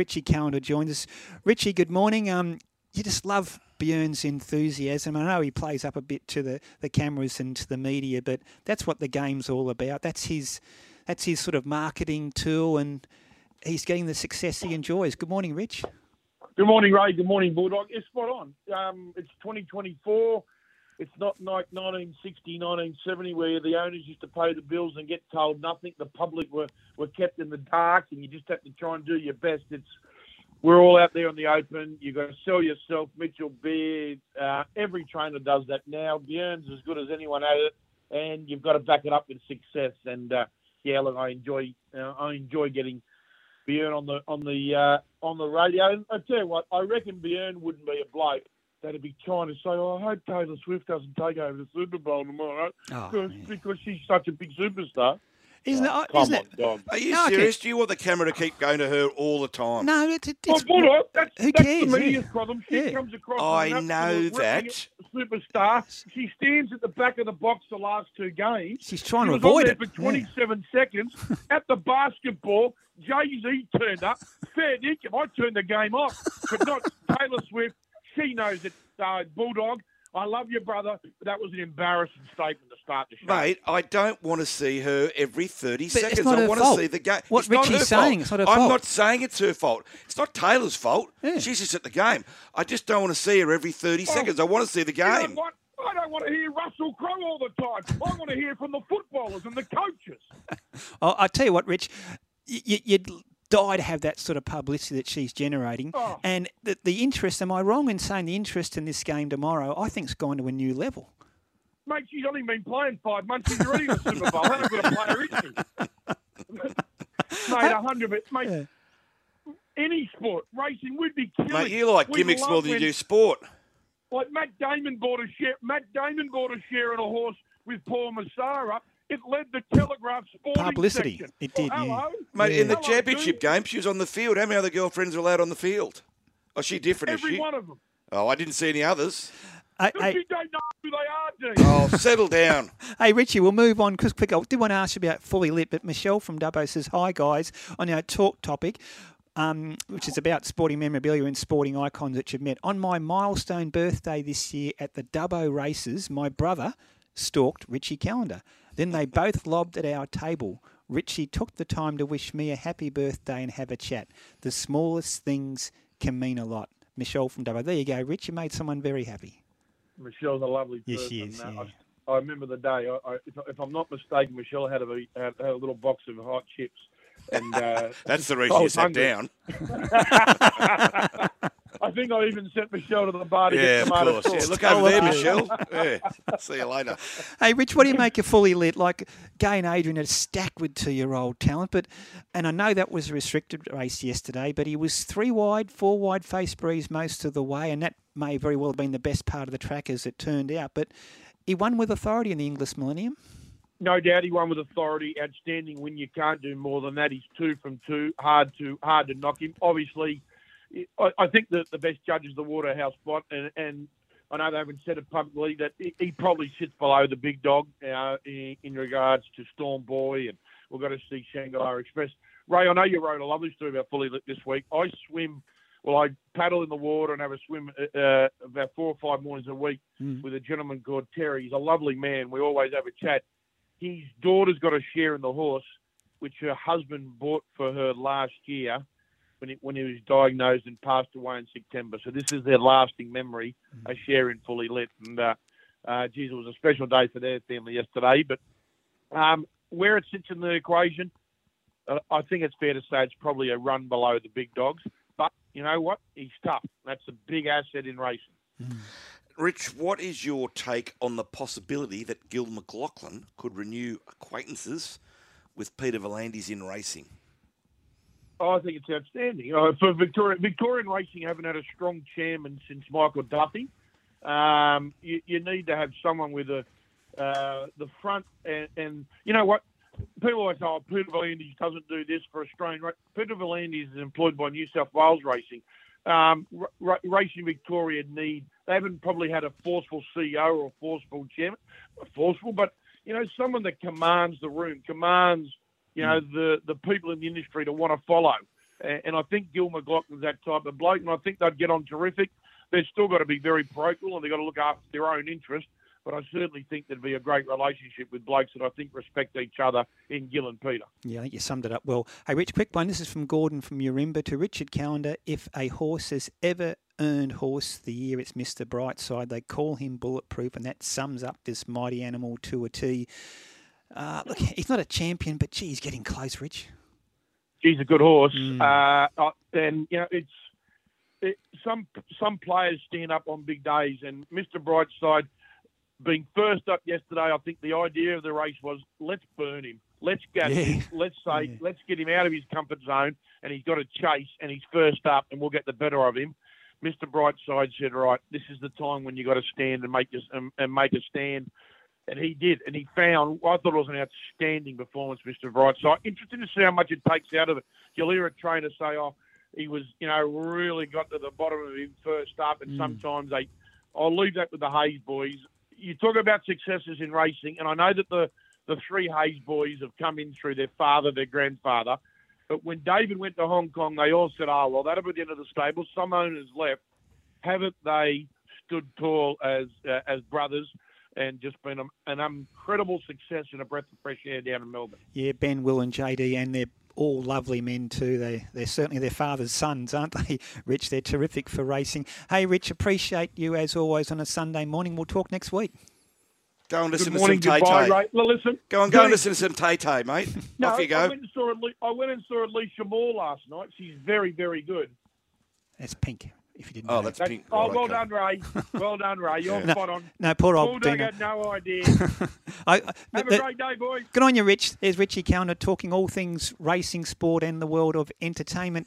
Richie Callander joins us. Richie, good morning. Um, you just love Björn's enthusiasm. I know he plays up a bit to the, the cameras and to the media, but that's what the game's all about. That's his that's his sort of marketing tool, and he's getting the success he enjoys. Good morning, Rich. Good morning, Ray. Good morning, Bulldog. It's spot on. Um, it's 2024. It's not like 1960, 1970, where the owners used to pay the bills and get told nothing. The public were, were kept in the dark, and you just had to try and do your best. It's we're all out there in the open. You've got to sell yourself. Mitchell Beard, uh, every trainer does that now. Björn's as good as anyone at it, and you've got to back it up with success. And uh, yeah, look, I enjoy uh, I enjoy getting Björn on the on the uh, on the radio. And I tell you what, I reckon Björn wouldn't be a bloke that'd be trying to say, "Oh, I hope Taylor Swift doesn't take over the Super Bowl tomorrow Oh, because, yeah. because she's such a big superstar." Isn't Oh, it? come Isn't on, it? dog. Are you No, okay. serious? Do you want the camera to keep going to her all the time? No, it's, it's, Well, Bulldog, that's, who that's cares, the media's yeah. problem. She Yeah. comes across I know that. superstar. She stands at the back of the box the last two games. she's trying She to was on avoid there it. for Yeah. 27 seconds. At the basketball, Jay Z turned up. Fair dinkum. I turned the game off, but not Taylor Swift. She knows it. Uh, Bulldog, I love you, brother, but that was an embarrassing statement to start the show. Mate, I don't want to see her every 30 But it's seconds. not I her want fault. to see the game. What it's not Richie's her saying, fault. it's not her I'm fault. not saying it's her fault. It's not Taylor's fault. Yeah. She's just at the game. I just don't want to see her every 30 Oh, seconds. I want to see the You know game. what? I don't want to hear Russell Crowe all the time. I want to hear from the footballers and the coaches. Oh, I tell you what, Rich, you, you'd die to have that sort of publicity that she's generating. Oh. And the, the interest, am I wrong in saying the interest in this game tomorrow, I think, has gone to a new level. Mate, she's only been playing five months. She's already in the Super Bowl. How good a player is she? mate, a hundred bit. Mate, Yeah. any sport, racing, we'd be killing. Mate, you like gimmicks love more than you do sport. Like Matt Damon bought a share. Matt Damon bought a share in a horse with Paul Messara. It led the Telegraph sporting Publicity. section. It did, Well, yeah. hello. Mate, in the Hello, championship dude. game, she was on the field. How many other girlfriends are allowed on the field? Oh, she different, Every is she? one of them. Oh, I didn't see any others. Hey, Because hey, you don't know who they are, Dean. Oh, settle down. hey, Richie, we'll move on because quick. I did want to ask you about Fully Lit, but Michelle from Dubbo says, Hi, guys, on our talk topic. Um, which is about sporting memorabilia and sporting icons that you've met. On my milestone birthday this year at the Dubbo races, my brother stalked Richie Callander. Then they both lobbed at our table. Richie took the time to wish me a happy birthday and have a chat. The smallest things can mean a lot. Michelle from Dubbo. There you go, Rich. You made someone very happy. Michelle's a lovely person. Yes, she is, yeah. I, I remember the day. I, I, if, if I'm not mistaken, Michelle had a, had, had a little box of hot chips. And uh, That's the reason you was sat hungry. down. I think I even sent Michelle to the bar to Yeah, get of tomato course. sauce. Yeah, look Oh, over there, well. Michelle. Yeah. See you later. Hey, Rich, what do you make of fully lit? Like Gai and Adrian are stacked with two-year-old talent, but and I know that was a restricted race yesterday, but he was three wide, four wide face breeze most of the way, and that may very well have been the best part of the track as it turned out. But he won with authority in the Inglis Millennium. No doubt he won with authority. Outstanding win. You can't do more than that. He's two from two. Hard to hard to knock him. Obviously, I, I think that the best judge is the Waterhouse spot, and, and I know they haven't said it publicly that he, he probably sits below the big dog uh, in, in regards to Storm Boy, and we've got to see Shanghai Express. Ray, I know you wrote a lovely story about Fully Lit this week. I swim. Well, I paddle in the water and have a swim uh, about four or five mornings a week Mm. with a gentleman called Terry. He's a lovely man. We always have a chat his daughter's got a share in the horse, which her husband bought for her last year when he, when he was diagnosed and passed away in September. So this is their lasting memory, a share in Fully Lit. And, uh, uh, geez, it was a special day for their family yesterday. But um, where it sits in the equation, uh, I think it's fair to say it's probably a run below the big dogs. But you know what? He's tough. That's a big asset in racing. Rich, what is your take on the possibility that Gil McLachlan could renew acquaintances with Peter V'landys in racing? I think it's outstanding. You know, for Victoria, Victorian racing haven't had a strong chairman since Michael Duffy. Um, you, you need to have someone with a uh, the front and, and you know what? People always say, "Oh, Peter V'landys doesn't do this for Australian." ra-" Peter V'landys is employed by New South Wales Racing. Um, Racing Victoria need they haven't probably had a forceful CEO or a forceful chairman, forceful, but you know, someone that commands the room, commands you mm. know the the people in the industry to want to follow. And, and I think Gil McLachlan's that type of bloke, and I think they'd get on terrific. They've still got to be very parochial, and they've got to look after their own interest. But I certainly think there'd be a great relationship with blokes that I think respect each other in Gil and Peter. Yeah, I think you summed it up well. Hey, Rich, quick one. This is from Gordon from Urimba to Richard Callander. If a horse has ever earned horse the year, it's Mr. Brightside. They call him bulletproof, and that sums up this mighty animal to a T. Uh, look, he's not a champion, but gee, he's getting close, Rich. He's a good horse, Mm. uh, and you know it's it, some some players stand up on big days, and Mr. Brightside being first up yesterday, I think the idea of the race was let's burn him, let's gas Yeah. him, let's say Yeah. let's get him out of his comfort zone, and he's got to chase, and he's first up, and we'll get the better of him. Mr. Brightside said, "Right, this is the time when you got to stand and make a, and, and make a stand." And he did, and he found. I thought it was an outstanding performance, Mr. Brightside. Interesting to see how much it takes out of it. You'll hear a trainer say, "Oh, he was, you know, really got to the bottom of him first up," and Mm. sometimes they. I'll leave that with the Hayes boys. You talk about successes in racing, and I know that the the three Hayes boys have come in through their father, their grandfather. But when David went to Hong Kong, they all said, "Oh, well, that'll be the end of the stable." Some owners left. Haven't they stood tall as uh, as brothers and just been a, an incredible success and a breath of fresh air down in Melbourne? Yeah, Ben, Will, and JD, and they're all lovely men too. They they're certainly their father's sons, aren't they? Rich, they're terrific for racing. Hey, Rich, appreciate you as always on a Sunday morning. We'll talk next week. Go and listen Good morning, to some Tay goodbye, Tay. Ray. Well, listen, Go and go and listen to some Tay Tay, mate. No, Off you I went and saw Ali- I went and saw Alicia Moore last night. She's very, very good. That's pink. If you didn't Oh, know. that's That's- pink. oh, well okay. done, Ray. Well done, Ray. You're Yeah. spot on. no, poor old Bulldog Dino. had no idea. I, I- Have the- a great day, boys. Good on you, Rich. There's Richie Callander talking all things racing, sport, and the world of entertainment.